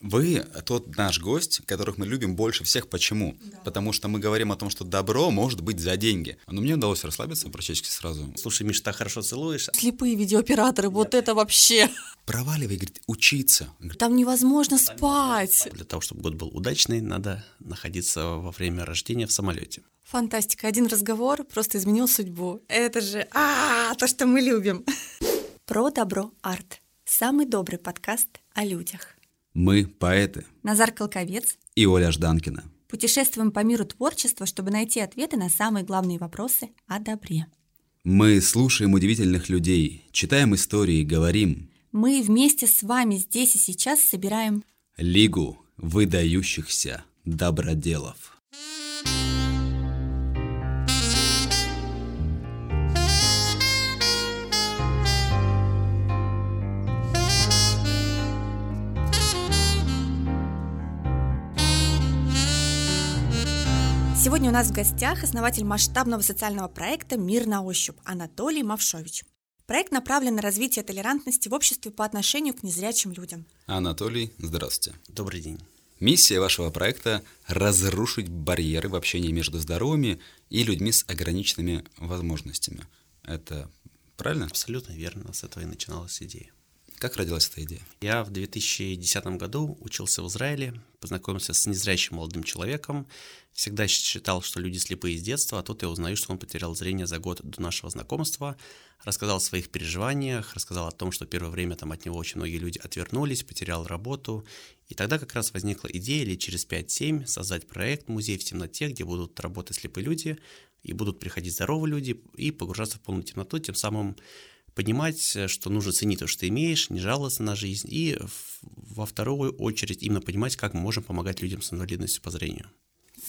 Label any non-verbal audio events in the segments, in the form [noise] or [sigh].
Вы тот наш гость, которых мы любим больше всех. Почему? Да. Потому что мы говорим о том, что добро может быть за деньги. Но мне удалось расслабиться практически сразу. Слушай, Миш, так хорошо целуешь. Слепые видеооператоры, Я... вот это вообще. Проваливай, говорит, учиться. Там невозможно спать. Для того, чтобы год был удачный, надо находиться во время рождения в самолете. Фантастика. Один разговор просто изменил судьбу. Это же а, то, что мы любим. Про добро арт. Самый добрый подкаст о людях. Мы поэты. Назар Колковец и Оля Жданкина. Путешествуем по миру творчества, чтобы найти ответы на самые главные вопросы о добре. Мы слушаем удивительных людей, читаем истории, говорим. Мы вместе с вами здесь и сейчас собираем Лигу выдающихся доброделов. Сегодня у нас в гостях основатель масштабного социального проекта «Мир на ощупь» Анатолий Мавшович. Проект направлен на развитие толерантности в обществе по отношению к незрячим людям. Анатолий, здравствуйте. Добрый день. Миссия вашего проекта – разрушить барьеры в общении между здоровыми и людьми с ограниченными возможностями. Это правильно? Абсолютно верно. С этого и начиналась идея. Как родилась эта идея? Я в 2010 году учился в Израиле, познакомился с незрячим молодым человеком. Всегда считал, что люди слепые с детства, а тут я узнаю, что он потерял зрение за год до нашего знакомства. Рассказал о своих переживаниях, рассказал о том, что первое время там от него очень многие люди отвернулись, потерял работу. И тогда как раз возникла идея или через 5-7 создать проект «Музей в темноте», где будут работать слепые люди, и будут приходить здоровые люди и погружаться в полную темноту, тем самым понимать, э, что нужно ценить то, что ты имеешь, не жаловаться на жизнь, и во вторую очередь именно понимать, как мы можем помогать людям с инвалидностью по зрению.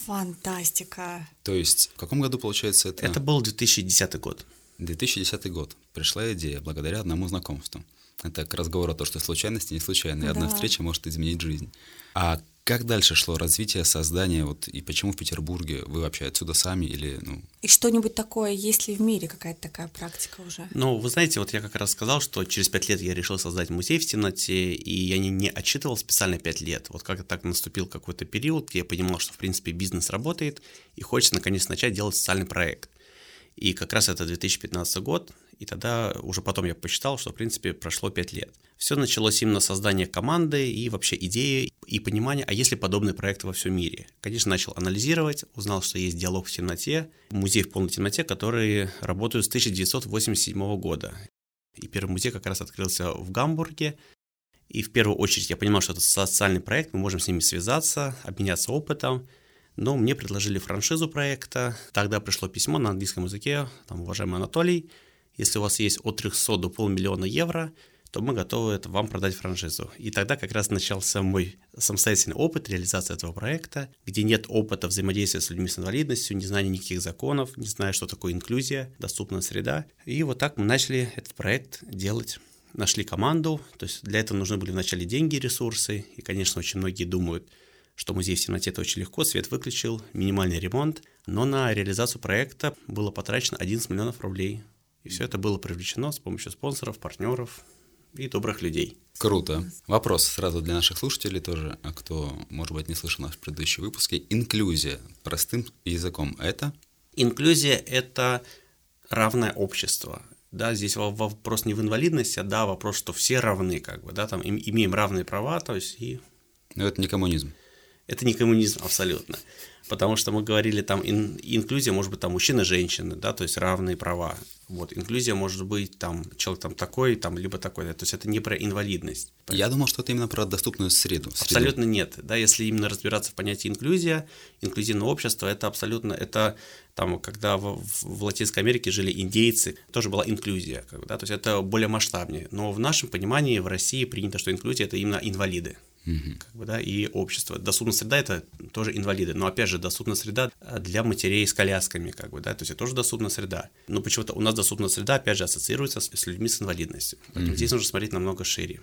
Фантастика. То есть в каком году, получается, это? Это был 2010 год. 2010 год. Пришла идея благодаря одному знакомству. Это к разговору о том, что случайности не случайны, и одна да. встреча может изменить жизнь. А как дальше шло развитие, создание, вот, и почему в Петербурге? Вы вообще отсюда сами или, ну... И что-нибудь такое, есть ли в мире какая-то такая практика уже? Ну, вы знаете, вот я как раз сказал, что через пять лет я решил создать музей в темноте, и я не, не отчитывал специально пять лет. Вот как так наступил какой-то период, где я понимал, что, в принципе, бизнес работает, и хочется, наконец, начать делать социальный проект. И как раз это 2015 год, и тогда уже потом я посчитал, что, в принципе, прошло 5 лет. Все началось именно с создания команды и вообще идеи и понимания, а есть ли подобные проекты во всем мире. Конечно, начал анализировать, узнал, что есть диалог в темноте, музей в полной темноте, которые работают с 1987 года. И первый музей как раз открылся в Гамбурге. И в первую очередь я понимал, что это социальный проект, мы можем с ними связаться, обменяться опытом, но мне предложили франшизу проекта. Тогда пришло письмо на английском языке, там, уважаемый Анатолий, если у вас есть от 300 до полмиллиона евро, то мы готовы это вам продать франшизу. И тогда как раз начался мой самостоятельный опыт реализации этого проекта, где нет опыта взаимодействия с людьми с инвалидностью, не знания никаких законов, не зная, что такое инклюзия, доступная среда. И вот так мы начали этот проект делать нашли команду, то есть для этого нужны были вначале деньги, ресурсы, и, конечно, очень многие думают, что музей в темноте это очень легко, свет выключил, минимальный ремонт, но на реализацию проекта было потрачено 11 миллионов рублей. И все это было привлечено с помощью спонсоров, партнеров и добрых людей. Круто. Вопрос сразу для наших слушателей тоже, а кто, может быть, не слышал наши предыдущие выпуски. Инклюзия простым языком это? Инклюзия – это равное общество. Да, здесь вопрос не в инвалидности, а да, вопрос, что все равны, как бы, да, там имеем равные права, то есть и... Но это не коммунизм. Это не коммунизм абсолютно. Потому что мы говорили там ин, инклюзия может быть там мужчина, женщина, да, то есть равные права. Вот, инклюзия может быть там человек там такой, там либо такой, да, то есть это не про инвалидность. Я думал, что это именно про доступную среду. среду. Абсолютно нет, да, если именно разбираться в понятии инклюзия, инклюзивное общество, это абсолютно, это там, когда в, в Латинской Америке жили индейцы, тоже была инклюзия, как бы, да, то есть это более масштабнее. Но в нашем понимании в России принято, что инклюзия это именно инвалиды. Угу. Как бы, да, и общество. Доступная среда это тоже инвалиды. Но опять же, доступная среда для матерей с колясками, как бы, да, то есть это тоже доступная среда. Но почему-то у нас доступная среда, опять же, ассоциируется с, с людьми с инвалидностью. Поэтому угу. здесь нужно смотреть намного шире.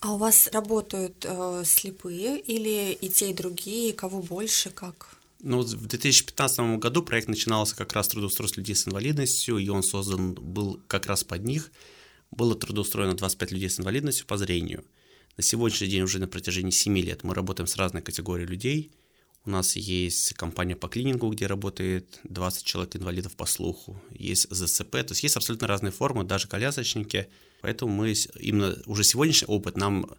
А у вас работают э, слепые или и те, и другие, кого больше, как? Ну, в 2015 году проект начинался как раз трудоустройство людей с инвалидностью, и он создан был как раз под них. Было трудоустроено 25 людей с инвалидностью по зрению – На сегодняшний день уже на протяжении 7 лет мы работаем с разной категорией людей. У нас есть компания по клинингу, где работает 20 человек инвалидов по слуху, есть ЗЦП, то есть есть абсолютно разные формы, даже колясочники. Поэтому мы именно уже сегодняшний опыт нам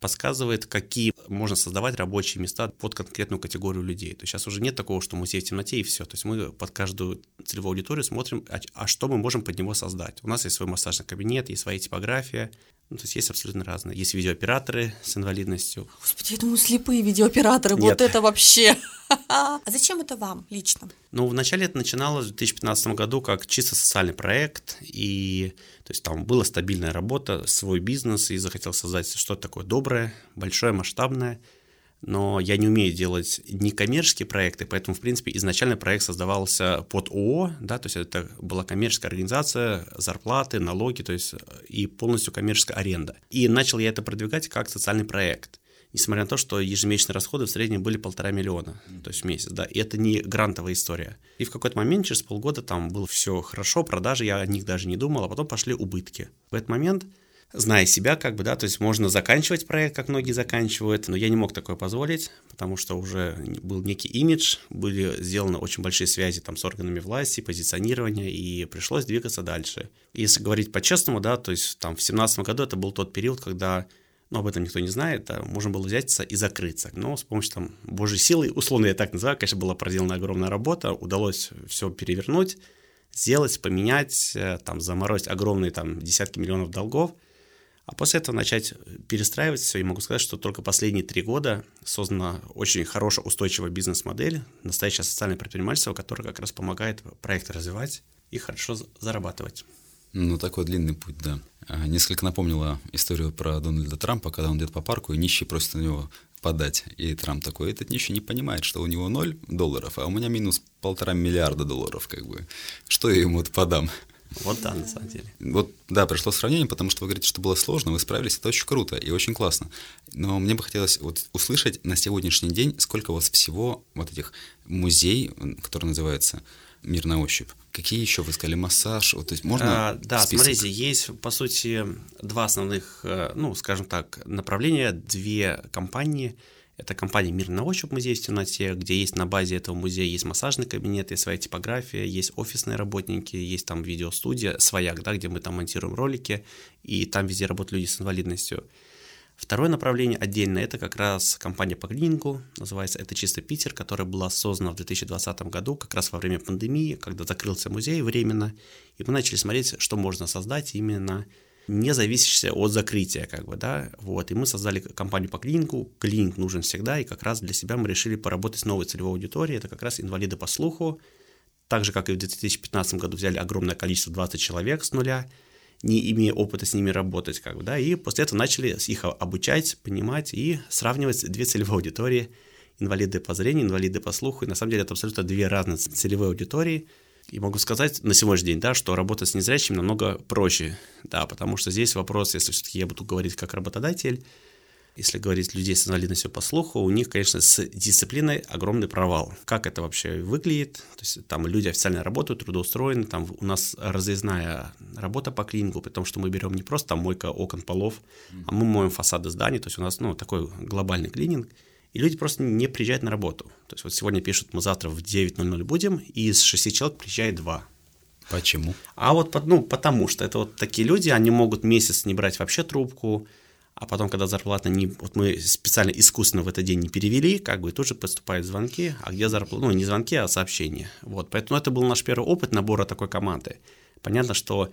подсказывает, какие можно создавать рабочие места под конкретную категорию людей. То есть сейчас уже нет такого, что музей в темноте и все. То есть мы под каждую целевую аудиторию смотрим, а, а что мы можем под него создать. У нас есть свой массажный кабинет, есть своя типография, ну, то есть есть абсолютно разные. Есть видеооператоры с инвалидностью. Господи, я думаю, слепые видеооператоры, Нет. вот это вообще. [laughs] А зачем это вам лично? Ну, вначале это начиналось в 2015 году как чисто социальный проект, и то есть там была стабильная работа, свой бизнес, и захотел создать что-то такое доброе, большое, масштабное – но я не умею делать некоммерческие проекты, поэтому, в принципе, изначально проект создавался под ООО, да, то есть это была коммерческая организация, зарплаты, налоги, то есть и полностью коммерческая аренда. И начал я это продвигать как социальный проект несмотря на то, что ежемесячные расходы в среднем были полтора миллиона, то есть в месяц, да, и это не грантовая история. И в какой-то момент, через полгода, там было все хорошо, продажи, я о них даже не думал, а потом пошли убытки. В этот момент зная себя, как бы, да, то есть можно заканчивать проект, как многие заканчивают, но я не мог такое позволить, потому что уже был некий имидж, были сделаны очень большие связи там с органами власти, позиционирования, и пришлось двигаться дальше. Если говорить по-честному, да, то есть там в 2017 году это был тот период, когда но об этом никто не знает, да, можно было взяться и закрыться. Но с помощью там Божьей силы, условно я так называю, конечно, была проделана огромная работа, удалось все перевернуть, сделать, поменять, э, там, заморозить огромные там десятки миллионов долгов – а после этого начать перестраивать все. И могу сказать, что только последние три года создана очень хорошая устойчивая бизнес-модель, настоящее социальное предпринимательство, которое как раз помогает проекты развивать и хорошо зарабатывать. Ну, такой длинный путь, да. А, несколько напомнила историю про Дональда Трампа, когда он идет по парку, и нищий просит у него подать. И Трамп такой, этот нищий не понимает, что у него ноль долларов, а у меня минус полтора миллиарда долларов, как бы. Что я ему подам? Вот да, на самом деле. Вот, да, пришло сравнение, потому что вы говорите, что было сложно, вы справились, это очень круто и очень классно. Но мне бы хотелось вот услышать на сегодняшний день, сколько у вас всего вот этих музей, который называется «Мир на ощупь». Какие еще вы сказали? Массаж? Вот, то есть можно а, Да, список? смотрите, есть, по сути, два основных, э, ну, скажем так, направления, две компании – это компания «Мир на ощупь» музей в темноте, где есть на базе этого музея есть массажный кабинет, есть своя типография, есть офисные работники, есть там видеостудия, свояк, да, где мы там монтируем ролики, и там везде работают люди с инвалидностью. Второе направление отдельно – это как раз компания по клинингу, называется «Это чисто Питер», которая была создана в 2020 году, как раз во время пандемии, когда закрылся музей временно, и мы начали смотреть, что можно создать именно не зависящая от закрытия, как бы, да, вот, и мы создали компанию по клинику, клиник нужен всегда, и как раз для себя мы решили поработать с новой целевой аудиторией, это как раз инвалиды по слуху, так же, как и в 2015 году взяли огромное количество, 20 человек с нуля, не имея опыта с ними работать, как бы, да, и после этого начали их обучать, понимать и сравнивать две целевые аудитории, инвалиды по зрению, инвалиды по слуху, и на самом деле это абсолютно две разные целевые аудитории – и могу сказать на сегодняшний день, да, что работать с незрячими намного проще, да, потому что здесь вопрос, если все-таки я буду говорить как работодатель, если говорить людей с инвалидностью по слуху, у них, конечно, с дисциплиной огромный провал. Как это вообще выглядит? То есть там люди официально работают, трудоустроены, там у нас разъездная работа по клинику, потому что мы берем не просто там мойка окон, полов, а мы моем фасады зданий, то есть у нас, ну, такой глобальный клининг – и люди просто не приезжают на работу. То есть вот сегодня пишут, мы завтра в 9.00 будем, и из 6 человек приезжает 2. Почему? А вот ну, потому что это вот такие люди, они могут месяц не брать вообще трубку, а потом, когда зарплата не... Вот мы специально искусственно в этот день не перевели, как бы, тут же поступают звонки, а где зарплата? Ну, не звонки, а сообщения. Вот, поэтому это был наш первый опыт набора такой команды. Понятно, что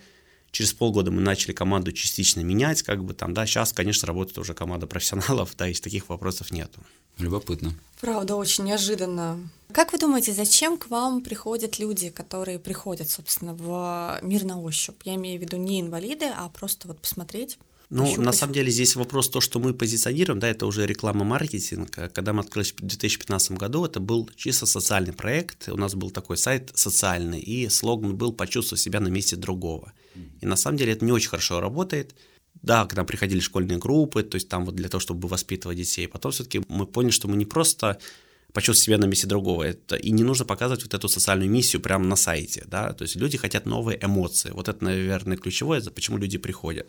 Через полгода мы начали команду частично менять, как бы там, да, сейчас, конечно, работает уже команда профессионалов, да, и таких вопросов нету. Любопытно. Правда, очень неожиданно. Как вы думаете, зачем к вам приходят люди, которые приходят, собственно, в мир на ощупь? Я имею в виду не инвалиды, а просто вот посмотреть, ну, Пощупать. на самом деле здесь вопрос то, что мы позиционируем, да, это уже реклама-маркетинг. Когда мы открылись в 2015 году, это был чисто социальный проект. У нас был такой сайт социальный, и слоган был «Почувствуй себя на месте другого». И на самом деле это не очень хорошо работает. Да, к нам приходили школьные группы, то есть там вот для того, чтобы воспитывать детей. Потом все-таки мы поняли, что мы не просто почувствовать себя на месте другого. Это, и не нужно показывать вот эту социальную миссию прямо на сайте, да, то есть люди хотят новые эмоции. Вот это, наверное, ключевое, почему люди приходят.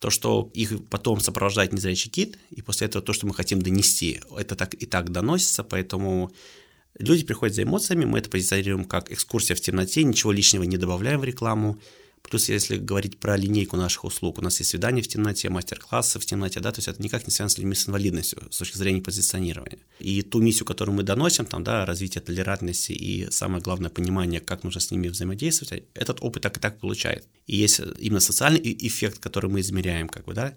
То, что их потом сопровождает незрячий кит, и после этого то, что мы хотим донести, это так и так доносится, поэтому люди приходят за эмоциями, мы это позиционируем как экскурсия в темноте, ничего лишнего не добавляем в рекламу, Плюс, если говорить про линейку наших услуг, у нас есть свидания в темноте, мастер-классы в темноте, да, то есть это никак не связано с людьми с инвалидностью с точки зрения позиционирования. И ту миссию, которую мы доносим, там, да, развитие толерантности и самое главное понимание, как нужно с ними взаимодействовать, этот опыт так и так получает. И есть именно социальный эффект, который мы измеряем, как бы, да,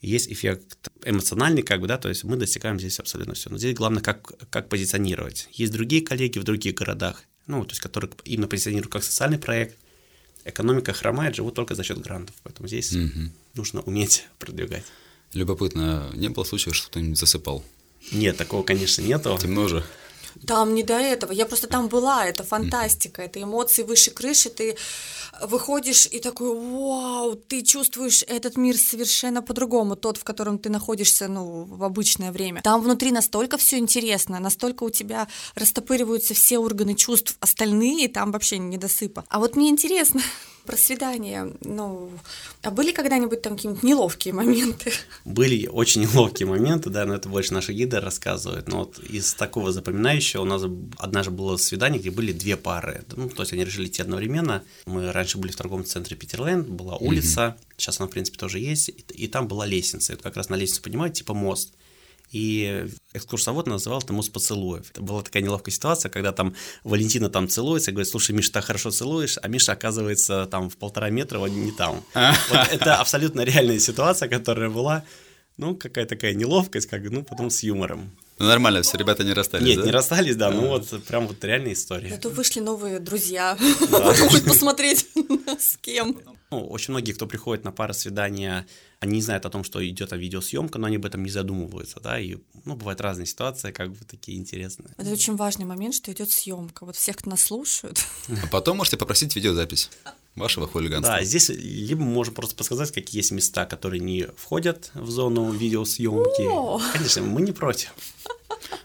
есть эффект эмоциональный, как бы, да, то есть мы достигаем здесь абсолютно все. Но здесь главное, как, как позиционировать. Есть другие коллеги в других городах, ну, то есть, которые именно позиционируют как социальный проект, экономика хромает, живут только за счет грантов. Поэтому здесь угу. нужно уметь [laughs] продвигать. Любопытно, не было случаев, что кто-нибудь засыпал? Нет, такого, конечно, нету. Темно же. Там не до этого. Я просто там была, это фантастика, это эмоции выше крыши, ты выходишь и такой, вау, ты чувствуешь этот мир совершенно по-другому, тот, в котором ты находишься, ну, в обычное время. Там внутри настолько все интересно, настолько у тебя растопыриваются все органы чувств, остальные там вообще не досыпа. А вот мне интересно, [laughs] про свидание, ну, а были когда-нибудь там какие-нибудь неловкие моменты? Были очень неловкие моменты, да, но это больше наши гиды рассказывают. Но вот из такого запоминающего у нас однажды было свидание, где были две пары. Ну, то есть они решили идти одновременно. Мы раньше были в торговом центре Питерленд, была улица, mm-hmm. сейчас она, в принципе, тоже есть, и, и там была лестница. И вот как раз на лестницу поднимают, типа мост. И экскурсовод называл это «Мост поцелуев». Это была такая неловкая ситуация, когда там Валентина там целуется, и говорит, слушай, Миша, так хорошо целуешь, а Миша оказывается там в полтора метра, вот не там. [laughs] Вот это абсолютно реальная ситуация, которая была, ну, какая такая неловкость, как, ну, потом с юмором. Ну, нормально, все, ребята не расстались, Нет, да? не расстались, да, ну вот прям вот реальная история. А то вышли новые друзья, хоть [laughs] посмотреть [laughs] с кем. Ну, очень многие, кто приходит на пары свидания, они не знают о том, что идет видеосъемка, но они об этом не задумываются, да, и, ну, бывают разные ситуации, как бы такие интересные. Это очень важный момент, что идет съемка. Вот всех, кто нас слушают. А потом можете попросить видеозапись вашего хулиганства. Да, здесь либо мы можем просто подсказать, какие есть места, которые не входят в зону видеосъемки. О! Конечно, мы не против.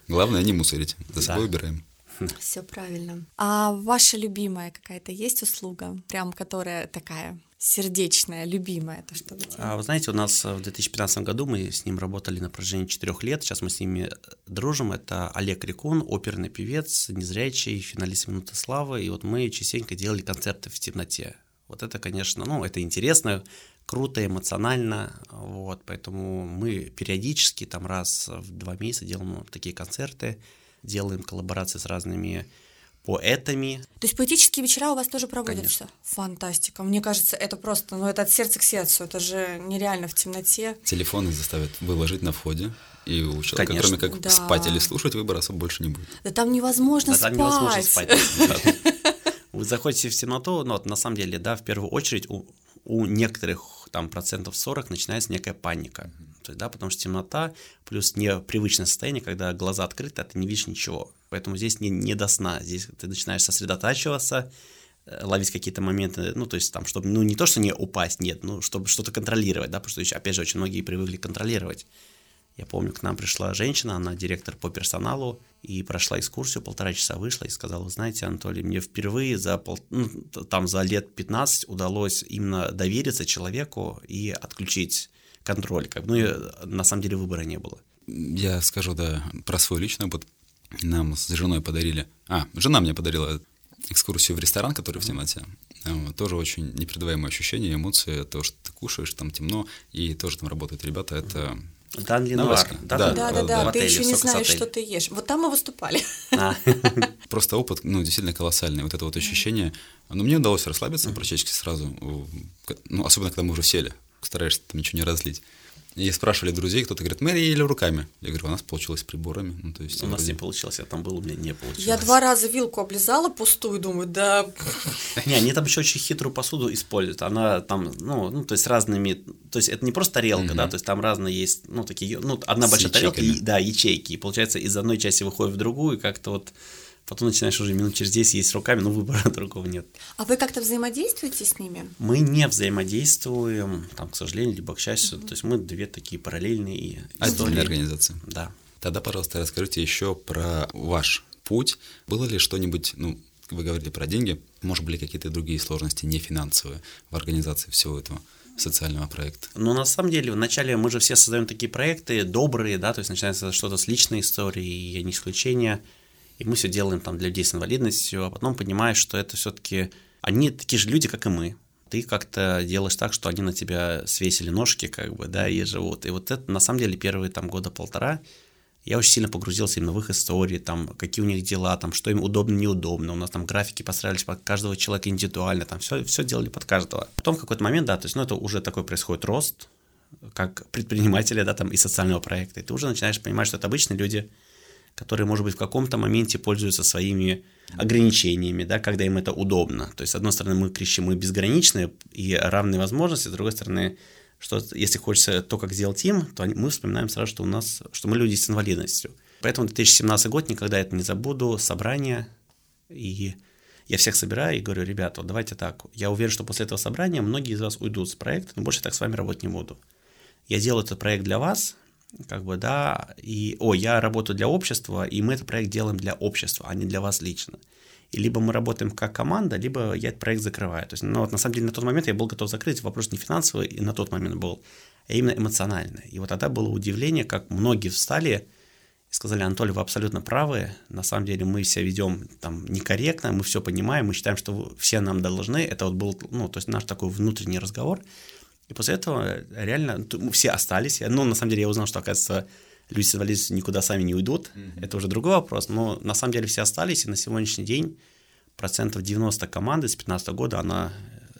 Главное не мусорить, за собой да. убираем. Все правильно. А ваша любимая какая-то есть услуга, прям которая такая сердечная, любимая, то, что вы? А, вы знаете, у нас в 2015 году мы с ним работали на протяжении четырех лет, сейчас мы с ними дружим, это Олег Рекун, оперный певец, незрячий, финалист «Минуты славы», и вот мы частенько делали концерты в темноте. Вот это, конечно, ну, это интересно, круто, эмоционально, вот, поэтому мы периодически, там, раз в два месяца делаем такие концерты, делаем коллаборации с разными поэтами. То есть поэтические вечера у вас тоже проводятся? Конечно. Фантастика. Мне кажется, это просто, ну это от сердца к сердцу, это же нереально в темноте. Телефоны заставят выложить на входе, и у человека, Конечно. кроме как да. спать или слушать, выбора особо больше не будет. Да там невозможно да, спать. Там невозможно спать. [laughs] Вы заходите в темноту, но на самом деле, да, в первую очередь у, у некоторых там процентов 40 начинается некая паника. То есть, да, потому что темнота плюс непривычное состояние, когда глаза открыты, а ты не видишь ничего. Поэтому здесь не, не до сна, здесь ты начинаешь сосредотачиваться, э, ловить какие-то моменты, ну, то есть там, чтобы, ну, не то, что не упасть, нет, ну, чтобы что-то контролировать, да, потому что, опять же, очень многие привыкли контролировать. Я помню, к нам пришла женщина, она директор по персоналу, и прошла экскурсию, полтора часа вышла и сказала, знаете, Анатолий, мне впервые за, пол, ну, там, за лет 15 удалось именно довериться человеку и отключить контроль. Как, ну, и, на самом деле выбора не было. Я скажу, да, про свой личный опыт нам с женой подарили... А, жена мне подарила экскурсию в ресторан, который в темноте. Тоже очень непередаваемые ощущения, эмоции, то, что ты кушаешь, там темно, и тоже там работают ребята, это... Дан Ленуар. Да, да, да, да, да. ты еще не знаешь, что ты ешь. Вот там мы выступали. А. [laughs] Просто опыт, ну, действительно колоссальный. Вот это вот ощущение. Ну, мне удалось расслабиться практически сразу, ну, особенно когда мы уже сели, стараешься там ничего не разлить. И спрашивали друзей, кто-то говорит, мы ели руками. Я говорю, у нас получилось приборами. Ну, то есть, у нас не получилось, я там был, у меня не получилось. Я два раза вилку облизала пустую, думаю, да. [laughs] Не, они там еще очень хитрую посуду используют. Она там, ну, ну то есть разными, то есть это не просто тарелка, да, то есть там разные есть, ну, такие, ну, одна большая тарелка, да, ячейки. И получается, из одной части выходит в другую, и как-то вот Потом начинаешь уже минут через 10 есть руками, но выбора [laughs] другого нет. А вы как-то взаимодействуете с ними? Мы не взаимодействуем, там, к сожалению, либо к счастью. Mm-hmm. То есть мы две такие параллельные Отдельные организации. Да. Тогда, пожалуйста, расскажите еще про ваш путь. Было ли что-нибудь, ну, вы говорили про деньги, может, были какие-то другие сложности, не финансовые, в организации всего этого? социального проекта? Ну, на самом деле, вначале мы же все создаем такие проекты добрые, да, то есть начинается что-то с личной истории, и я не исключение, и мы все делаем там для людей с инвалидностью, а потом понимаешь, что это все-таки они такие же люди, как и мы, ты как-то делаешь так, что они на тебя свесили ножки, как бы, да, и живут. И вот это, на самом деле, первые там года полтора я очень сильно погрузился именно в их истории, там, какие у них дела, там, что им удобно, неудобно. У нас там графики построились под каждого человека индивидуально, там, все, все делали под каждого. Потом в какой-то момент, да, то есть, ну, это уже такой происходит рост, как предпринимателя, да, там, и социального проекта. И ты уже начинаешь понимать, что это обычные люди, которые, может быть, в каком-то моменте пользуются своими ограничениями, да, когда им это удобно. То есть, с одной стороны, мы кричим, мы безграничные и равные возможности, с другой стороны, что если хочется то, как сделал Тим, то мы вспоминаем сразу, что у нас, что мы люди с инвалидностью. Поэтому 2017 год никогда это не забуду, собрание, и я всех собираю и говорю, ребята, вот давайте так, я уверен, что после этого собрания многие из вас уйдут с проекта, но больше так с вами работать не буду. Я делаю этот проект для вас, как бы, да, и, о, я работаю для общества, и мы этот проект делаем для общества, а не для вас лично. И либо мы работаем как команда, либо я этот проект закрываю. То есть, ну, вот на самом деле на тот момент я был готов закрыть, вопрос не финансовый, и на тот момент был, а именно эмоциональный. И вот тогда было удивление, как многие встали и сказали, Анатолий, вы абсолютно правы, на самом деле мы себя ведем там некорректно, мы все понимаем, мы считаем, что все нам должны, это вот был, ну, то есть наш такой внутренний разговор, и после этого реально все остались, ну, на самом деле я узнал, что, оказывается, люди с инвалидностью никуда сами не уйдут, mm-hmm. это уже другой вопрос, но на самом деле все остались, и на сегодняшний день процентов 90 команды с 15 года, она,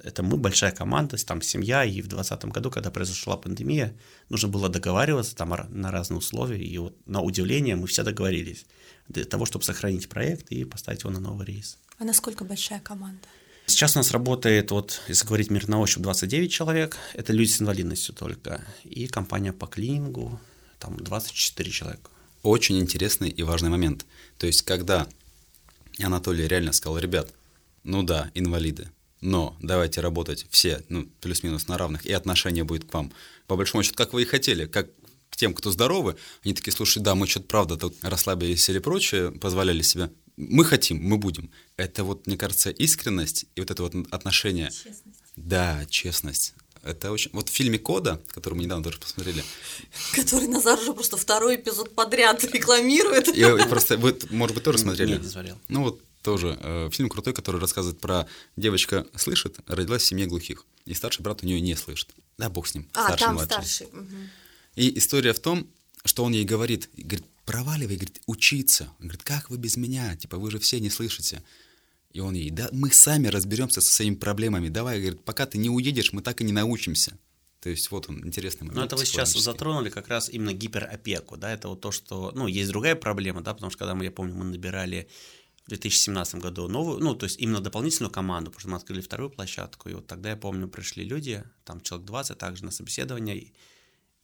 это мы, большая команда, там семья, и в 2020 году, когда произошла пандемия, нужно было договариваться там на разные условия, и вот на удивление мы все договорились для того, чтобы сохранить проект и поставить его на новый рейс. А насколько большая команда? Сейчас у нас работает, вот, если говорить мир на ощупь, 29 человек, это люди с инвалидностью только, и компания по клинингу, там 24 человека. Очень интересный и важный момент. То есть, когда Анатолий реально сказал, ребят, ну да, инвалиды, но давайте работать все, ну, плюс-минус на равных, и отношение будет к вам. По большому счету, как вы и хотели, как к тем, кто здоровы, они такие, слушай, да, мы что-то правда тут расслабились или прочее, позволяли себе. Мы хотим, мы будем. Это вот, мне кажется, искренность и вот это вот отношение. Честность. Да, честность. Это очень... Вот в фильме «Кода», который мы недавно тоже посмотрели... Который Назар уже просто второй эпизод подряд рекламирует. И, и просто вы, может быть, тоже смотрели? Нет, не смотрел. Ну вот тоже э, фильм крутой, который рассказывает про девочка слышит, родилась в семье глухих, и старший брат у нее не слышит. Да, бог с ним. А, старший, там младший. старший. Угу. И история в том, что он ей говорит, говорит, проваливай, говорит, учиться. Он говорит, как вы без меня? Типа, вы же все не слышите. И он ей, да, мы сами разберемся со своими проблемами. Давай, говорит, пока ты не уедешь, мы так и не научимся. То есть вот он, интересный момент. Ну, это вы сейчас затронули как раз именно гиперопеку, да, это вот то, что, ну, есть другая проблема, да, потому что когда мы, я помню, мы набирали в 2017 году новую, ну, то есть именно дополнительную команду, потому что мы открыли вторую площадку, и вот тогда, я помню, пришли люди, там человек 20 также на собеседование,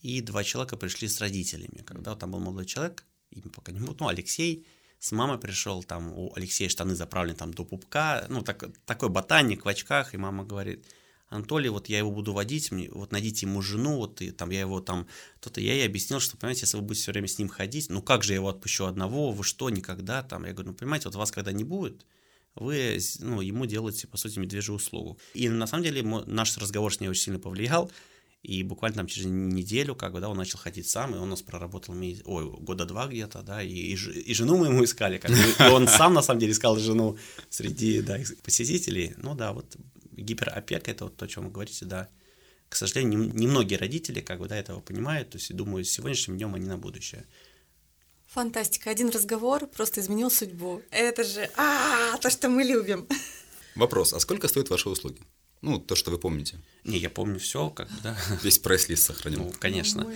и два человека пришли с родителями. Когда там был молодой человек, имя пока не буду, ну, Алексей, с мамой пришел, там у Алексея штаны заправлены там до пупка, ну, так, такой ботаник в очках, и мама говорит, Анатолий, вот я его буду водить, мне, вот найдите ему жену, вот и там я его там, то-то я ей объяснил, что, понимаете, если вы будете все время с ним ходить, ну как же я его отпущу одного, вы что, никогда? Там, я говорю, ну понимаете, вот вас когда не будет, вы, ну, ему делаете, по сути, медвежью услугу. И на самом деле наш разговор с ней очень сильно повлиял, и буквально там через неделю, как бы, да, он начал ходить сам, и он у нас проработал, ой, года два где-то, да, и, и, и жену мы ему искали, как бы, и он сам, на самом деле, искал жену среди, да, посетителей. Ну да, вот гиперопека, это вот то, о чем вы говорите, да. К сожалению, немногие родители, как бы, да, этого понимают, то есть, думаю, сегодняшним днем они на будущее. Фантастика. Один разговор просто изменил судьбу. Это же, а, то, что мы любим. Вопрос, а сколько стоят ваши услуги? Ну, то, что вы помните. Не, я помню все, как бы, да. [laughs] Весь прайс-лист сохранил. Ну, конечно.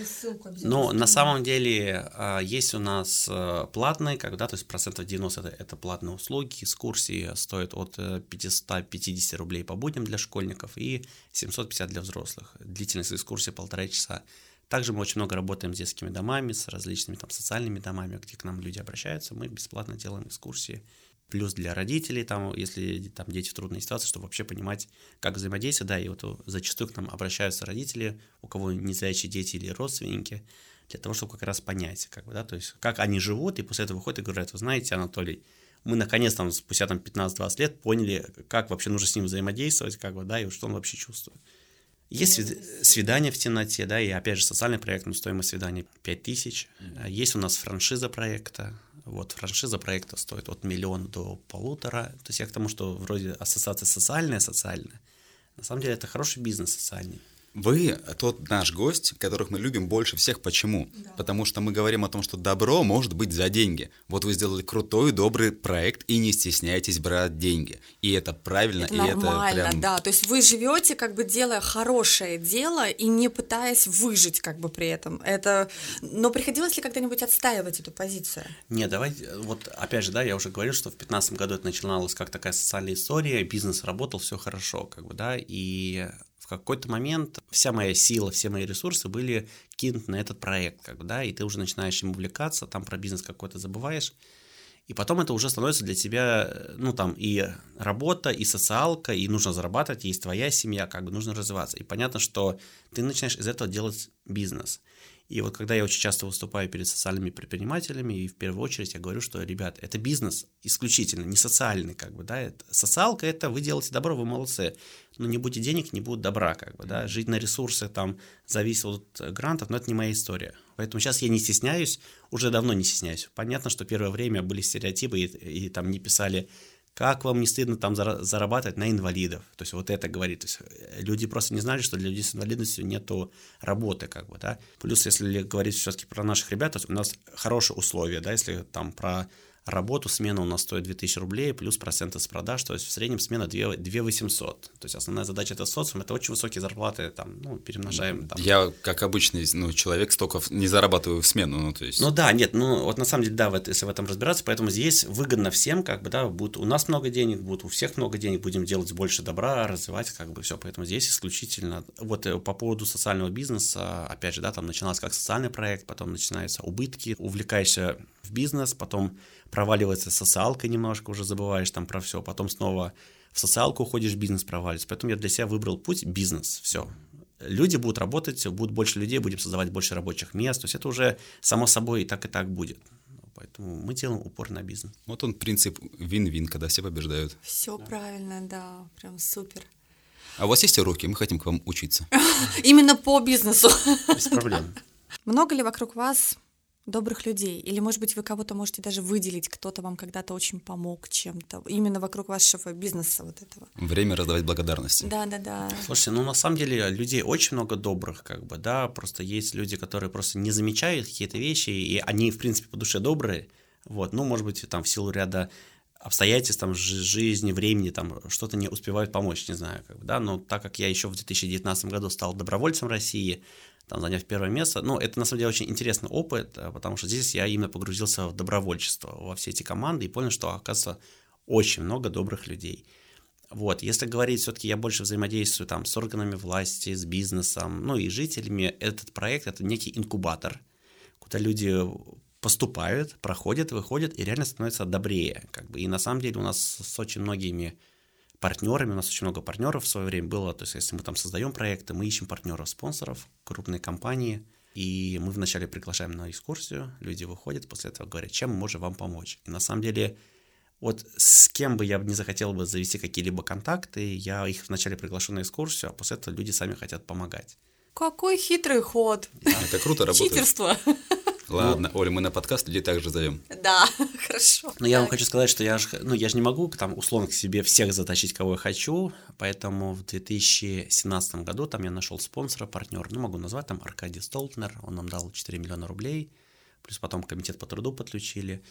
Но на самом деле а, есть у нас э, платные, когда, то есть процентов 90 это, это платные услуги, экскурсии стоят от 550 э, рублей по будням для школьников и 750 для взрослых. Длительность экскурсии полтора часа. Также мы очень много работаем с детскими домами, с различными там социальными домами, где к нам люди обращаются. Мы бесплатно делаем экскурсии плюс для родителей, там, если там дети в трудной ситуации, чтобы вообще понимать, как взаимодействовать, да, и вот зачастую к нам обращаются родители, у кого незрячие дети или родственники, для того, чтобы как раз понять, как бы, да, то есть как они живут, и после этого выходят и говорят, вы знаете, Анатолий, мы наконец там спустя там 15-20 лет поняли, как вообще нужно с ним взаимодействовать, как бы, да, и что он вообще чувствует. Есть свидание в темноте, да, и опять же социальный проект, ну, стоимость свидания 5000. Есть у нас франшиза проекта, вот франшиза проекта стоит от миллиона до полутора. То есть я к тому, что вроде ассоциация социальная, социальная. На самом деле это хороший бизнес социальный. Вы тот наш гость, которых мы любим больше всех. Почему? Да. Потому что мы говорим о том, что добро может быть за деньги. Вот вы сделали крутой, добрый проект и не стесняйтесь брать деньги. И это правильно, это и нормально, это прям... да. То есть вы живете, как бы делая хорошее дело и не пытаясь выжить, как бы при этом. Это. Но приходилось ли когда-нибудь отстаивать эту позицию? Не, давайте. Вот опять же, да, я уже говорил, что в 2015 году это начиналось как такая социальная история, бизнес работал, все хорошо, как бы, да, и какой-то момент вся моя сила, все мои ресурсы были кинуты на этот проект, как бы, да, и ты уже начинаешь им увлекаться, там про бизнес какой-то забываешь, и потом это уже становится для тебя, ну, там, и работа, и социалка, и нужно зарабатывать, есть твоя семья, как бы нужно развиваться. И понятно, что ты начинаешь из этого делать бизнес. И вот когда я очень часто выступаю перед социальными предпринимателями, и в первую очередь я говорю, что, ребят, это бизнес исключительно, не социальный, как бы, да, это, социалка это вы делаете добро, вы молодцы, но не будет денег, не будет добра, как бы, да, жить на ресурсы, там, зависит от грантов, но это не моя история. Поэтому сейчас я не стесняюсь, уже давно не стесняюсь. Понятно, что первое время были стереотипы, и, и там не писали как вам не стыдно там зарабатывать на инвалидов? То есть вот это говорит. То есть э, люди просто не знали, что для людей с инвалидностью нету работы, как бы, да. Плюс, если говорить все-таки про наших ребят, то у нас хорошие условия, да, если там про работу смена у нас стоит 2000 рублей, плюс проценты с продаж, то есть в среднем смена 2, 2 800. То есть основная задача это социум, это очень высокие зарплаты, там, ну, перемножаем. Там. Я, как обычный ну, человек, столько не зарабатываю в смену, ну, то есть... Ну да, нет, ну, вот на самом деле, да, вот, если в этом разбираться, поэтому здесь выгодно всем, как бы, да, будет у нас много денег, будет у всех много денег, будем делать больше добра, развивать, как бы, все, поэтому здесь исключительно, вот э, по поводу социального бизнеса, опять же, да, там начиналось как социальный проект, потом начинаются убытки, увлекаешься в бизнес, потом проваливается социалка немножко, уже забываешь там про все, потом снова в социалку уходишь, бизнес проваливается. Поэтому я для себя выбрал путь бизнес, все. Люди будут работать, будет больше людей, будем создавать больше рабочих мест, то есть это уже само собой и так и так будет. Поэтому мы делаем упор на бизнес. Вот он принцип вин-вин, когда все побеждают. Все да. правильно, да, прям супер. А у вас есть уроки? Мы хотим к вам учиться. [laughs] Именно по бизнесу. Без проблем. [laughs] Много ли вокруг вас добрых людей? Или, может быть, вы кого-то можете даже выделить, кто-то вам когда-то очень помог чем-то, именно вокруг вашего бизнеса вот этого? Время раздавать благодарности. Да, да, да. Слушайте, ну на самом деле людей очень много добрых, как бы, да, просто есть люди, которые просто не замечают какие-то вещи, и они, в принципе, по душе добрые, вот, ну, может быть, там в силу ряда обстоятельств там, жизни, времени, там что-то не успевают помочь, не знаю, как бы, да, но так как я еще в 2019 году стал добровольцем России, там, заняв первое место. Ну, это на самом деле очень интересный опыт, э, потому что здесь я именно погрузился в добровольчество, во все эти команды и понял, что, оказывается, очень много добрых людей. Вот, если говорить, все-таки я больше взаимодействую там с органами власти, с бизнесом, ну и жителями, этот проект это некий инкубатор, куда люди поступают, проходят, выходят и реально становятся добрее. Как бы. И на самом деле у нас с очень многими партнерами. У нас очень много партнеров в свое время было. То есть, если мы там создаем проекты, мы ищем партнеров, спонсоров, крупные компании. И мы вначале приглашаем на экскурсию, люди выходят, после этого говорят, чем мы можем вам помочь. И на самом деле, вот с кем бы я не захотел бы завести какие-либо контакты, я их вначале приглашу на экскурсию, а после этого люди сами хотят помогать. Какой хитрый ход. Да. Это круто работает. Читерство. Ладно, ну, Оля, мы на подкаст людей также зовем. Да, [laughs] хорошо. Но я вам хочу сказать, что я же, ну, я же не могу там условно к себе всех затащить, кого я хочу, поэтому в 2017 году там я нашел спонсора, партнера, ну, могу назвать, там Аркадий Столтнер, он нам дал 4 миллиона рублей, плюс потом комитет по труду подключили.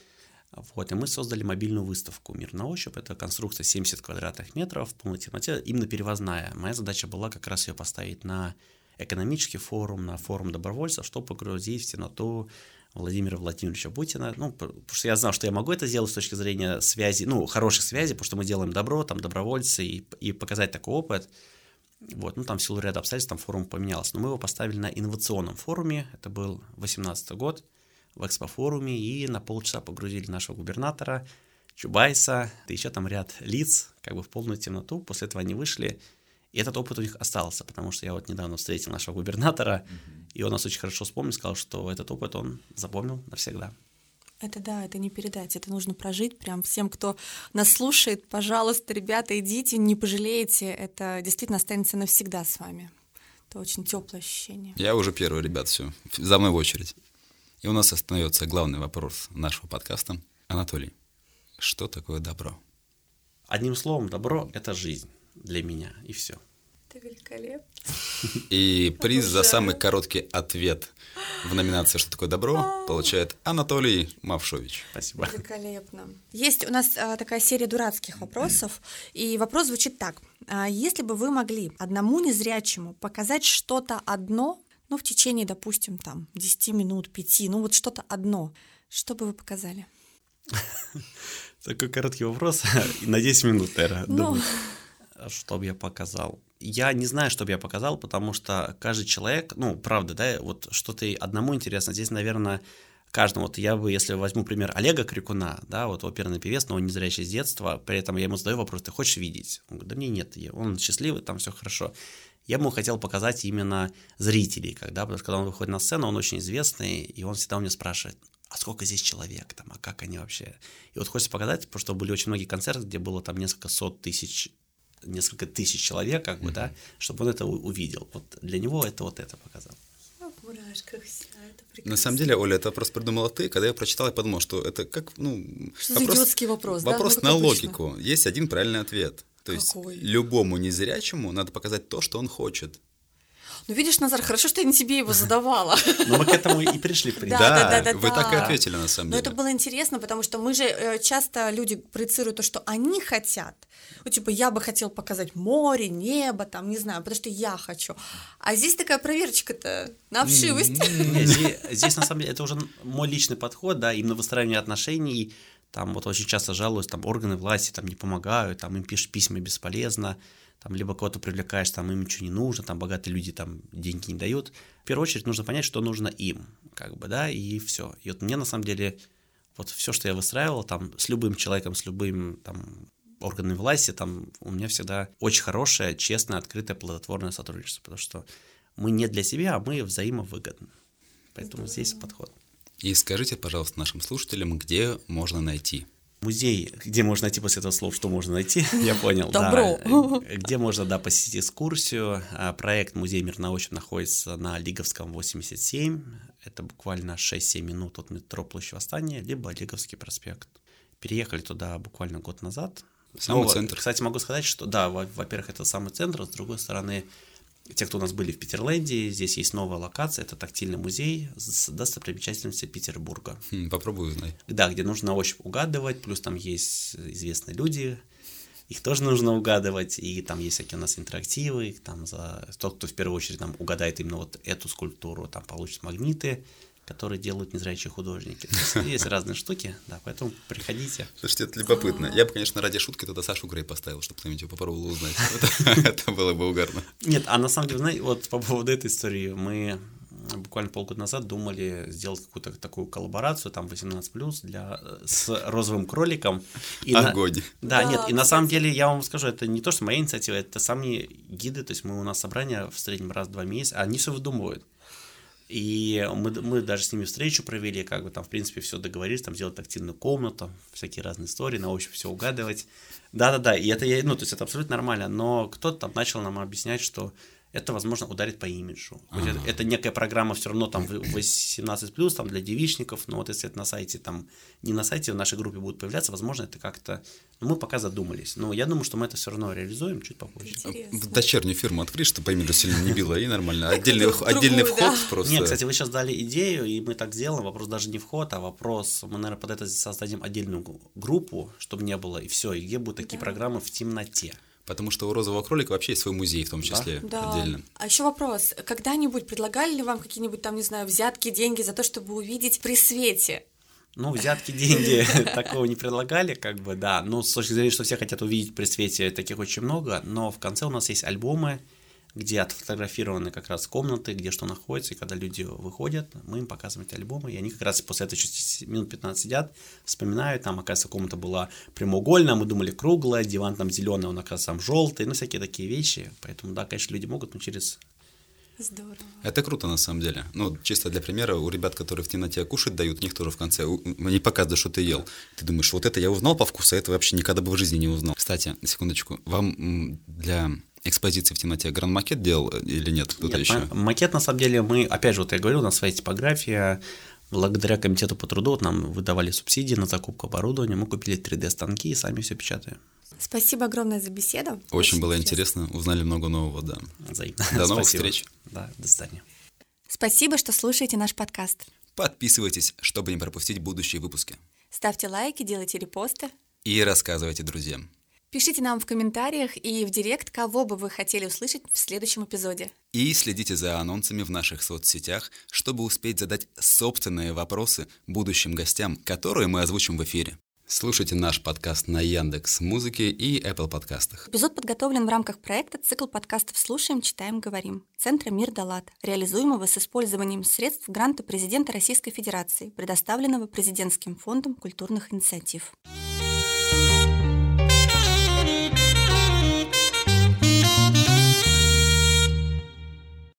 Вот, и мы создали мобильную выставку «Мир на ощупь». Это конструкция 70 квадратных метров в полной темноте, именно перевозная. Моя задача была как раз ее поставить на экономический форум, на форум добровольцев, чтобы погрузить в темноту Владимира Владимировича Путина. Ну, потому что я знал, что я могу это сделать с точки зрения связи, ну, хороших связей, потому что мы делаем добро, там, добровольцы, и, и показать такой опыт. Вот, ну, там в силу ряда обстоятельств там форум поменялся. Но мы его поставили на инновационном форуме, это был 18 год, в экспофоруме, и на полчаса погрузили нашего губернатора, Чубайса, да еще там ряд лиц, как бы в полную темноту. После этого они вышли, И этот опыт у них остался, потому что я вот недавно встретил нашего губернатора, mm-hmm. и он нас очень хорошо вспомнил, сказал, что этот опыт он запомнил навсегда. Это да, это не передать, это нужно прожить. Прям всем, кто нас слушает, пожалуйста, ребята, идите, не пожалеете. Это действительно останется навсегда с вами. Это очень теплое ощущение. Я уже первый, ребят, все. За мной в очередь. И у нас остается главный вопрос нашего подкаста. Анатолий, что такое добро? Одним словом, добро — это жизнь для меня, и все. Это великолепно. И приз за самый короткий ответ в номинации «Что такое добро» получает Анатолий Мавшович. Спасибо. Великолепно. Есть у нас а, такая серия дурацких вопросов, и вопрос звучит так. А, если бы вы могли одному незрячему показать что-то одно, ну, в течение, допустим, там, 10 минут, 5, ну, вот что-то одно, что бы вы показали? [laughs] Такой короткий вопрос, [laughs] на 10 минут, наверное, ну... Что бы я показал? Я не знаю, что бы я показал, потому что каждый человек, ну, правда, да, вот что-то одному интересно. Здесь, наверное, каждому. Вот я бы, если возьму пример Олега Крикуна, да, вот оперный певец, но он незрячий с детства, при этом я ему задаю вопрос, ты хочешь видеть? Он говорит, да мне нет, он счастливый, там все хорошо. Я бы хотел показать именно зрителей, когда, потому что когда он выходит на сцену, он очень известный, и он всегда у меня спрашивает, а сколько здесь человек там, а как они вообще? И вот хочется показать, потому что были очень многие концерты, где было там несколько сот тысяч несколько тысяч человек, как бы, mm-hmm. да, чтобы он это увидел. Вот для него это вот это показал. На самом деле, Оля, это вопрос придумала ты. Когда я прочитал, я подумал, что это как, ну... Что вопрос, идиотский вопрос, Вопрос да? на логику. Есть один правильный ответ. То Какой? есть любому незрячему надо показать то, что он хочет. Ну, видишь, Назар, хорошо, что я не тебе его задавала. [laughs] Ну, мы к этому и пришли, в принципе. Да, да, да, вы так и ответили, на самом деле. Но это было интересно, потому что мы же э, часто люди проецируют то, что они хотят. Ну, типа, я бы хотел показать море, небо, там, не знаю, потому что я хочу. А здесь такая проверочка-то на вшивость. Здесь, на самом деле, это уже мой личный подход, да, именно выстраивание отношений. Там вот очень часто жалуются, там органы власти там не помогают, там им пишут письма бесполезно там либо кого-то привлекаешь, там им ничего не нужно, там богатые люди там деньги не дают. В первую очередь нужно понять, что нужно им, как бы, да, и все. И вот мне на самом деле вот все, что я выстраивал, там, с любым человеком, с любым там органами власти, там у меня всегда очень хорошее, честное, открытое, плодотворное сотрудничество, потому что мы не для себя, а мы взаимовыгодны. Поэтому здесь подход. И скажите, пожалуйста, нашим слушателям, где можно найти Музей, где можно найти после этого слова, что можно найти, [laughs] я понял, Добро. да. [laughs] Где можно, да, посетить экскурсию. А, проект «Музей мир научен» находится на Лиговском 87. Это буквально 6-7 минут от метро Площадь Восстания, либо Лиговский проспект. Переехали туда буквально год назад. Самый Но, центр. Кстати, могу сказать, что да, во-первых, это самый центр, а с другой стороны, те, кто у нас были в Петерленде, здесь есть новая локация, это тактильный музей с достопримечательностью Петербурга. Хм, попробую узнать. Да, где нужно ощупь угадывать, плюс там есть известные люди, их тоже нужно угадывать, и там есть всякие у нас интерактивы, там за тот, кто в первую очередь там угадает именно вот эту скульптуру, там получит магниты, которые делают незрячие художники. есть, есть разные штуки, да, поэтому приходите. Слушайте, это любопытно. Я бы, конечно, ради шутки туда Сашу Грей поставил, чтобы кто-нибудь его попробовал узнать. [laughs] Это было бы угарно. Нет, а на самом деле, знаете, вот по поводу этой истории, мы буквально полгода назад думали сделать какую-то такую коллаборацию, там 18+, для, с розовым кроликом. И Огонь. На, да, да, нет, и на самом деле, я вам скажу, это не то, что моя инициатива, это сами гиды, то есть мы у нас собрания в среднем раз в два месяца, они все выдумывают. И мы, мы даже с ними встречу провели, как бы там, в принципе, все договорились, там сделать активную комнату, всякие разные истории, на ощупь все угадывать. Да-да-да, и это, я, ну, то есть это абсолютно нормально, но кто-то там начал нам объяснять, что это, возможно, ударит по имиджу. Хоть это, это некая программа все равно там 18+, [clears throat] там для девичников, но вот если это на сайте, там, не на сайте, в нашей группе будет появляться, возможно, это как-то... Ну, мы пока задумались. Но я думаю, что мы это все равно реализуем чуть попозже. Интересно. В дочернюю фирму открыть, чтобы по имиджу сильно не било, и нормально. Отдельный, отдельный вход просто. Нет, кстати, вы сейчас дали идею, и мы так сделаем. Вопрос даже не вход, а вопрос, мы, наверное, под это создадим отдельную группу, чтобы не было, и все, и где будут такие программы в темноте. Потому что у розового кролика вообще есть свой музей, в том числе да. отдельно. А еще вопрос: когда-нибудь предлагали ли вам какие-нибудь там, не знаю, взятки, деньги за то, чтобы увидеть при свете? Ну, взятки, деньги [laughs] такого не предлагали, как бы, да. Ну, с точки зрения, что все хотят увидеть при свете, таких очень много. Но в конце у нас есть альбомы, где отфотографированы как раз комнаты, где что находится, и когда люди выходят, мы им показываем эти альбомы, и они как раз после этого минут 15 сидят, вспоминают, там, оказывается, комната была прямоугольная, мы думали круглая, диван там зеленый, он, оказывается, там желтый, ну, всякие такие вещи, поэтому, да, конечно, люди могут, но через Здорово. Это круто на самом деле. Ну, чисто для примера, у ребят, которые в темноте кушать дают, у них тоже в конце не показывают, что ты ел. Ты думаешь, вот это я узнал по вкусу, а это вообще никогда бы в жизни не узнал. Кстати, секундочку, вам для экспозиции в темноте гранд-макет делал э, или нет кто-то нет, еще? Макет, на самом деле, мы, опять же, вот я говорил, у нас своя типография, благодаря комитету по труду вот нам выдавали субсидии на закупку оборудования, мы купили 3D-станки и сами все печатаем. Спасибо огромное за беседу. Очень, Очень было интересно. интересно, узнали много нового, да. Взаимно. До новых встреч. Да, до свидания. Спасибо, что слушаете наш подкаст. Подписывайтесь, чтобы не пропустить будущие выпуски. Ставьте лайки, делайте репосты. И рассказывайте друзьям. Пишите нам в комментариях и в директ, кого бы вы хотели услышать в следующем эпизоде. И следите за анонсами в наших соцсетях, чтобы успеть задать собственные вопросы будущим гостям, которые мы озвучим в эфире. Слушайте наш подкаст на Яндекс Музыке и Apple подкастах. Эпизод подготовлен в рамках проекта «Цикл подкастов «Слушаем, читаем, говорим» Центра «Мир Далат», реализуемого с использованием средств гранта президента Российской Федерации, предоставленного Президентским фондом культурных инициатив. Thank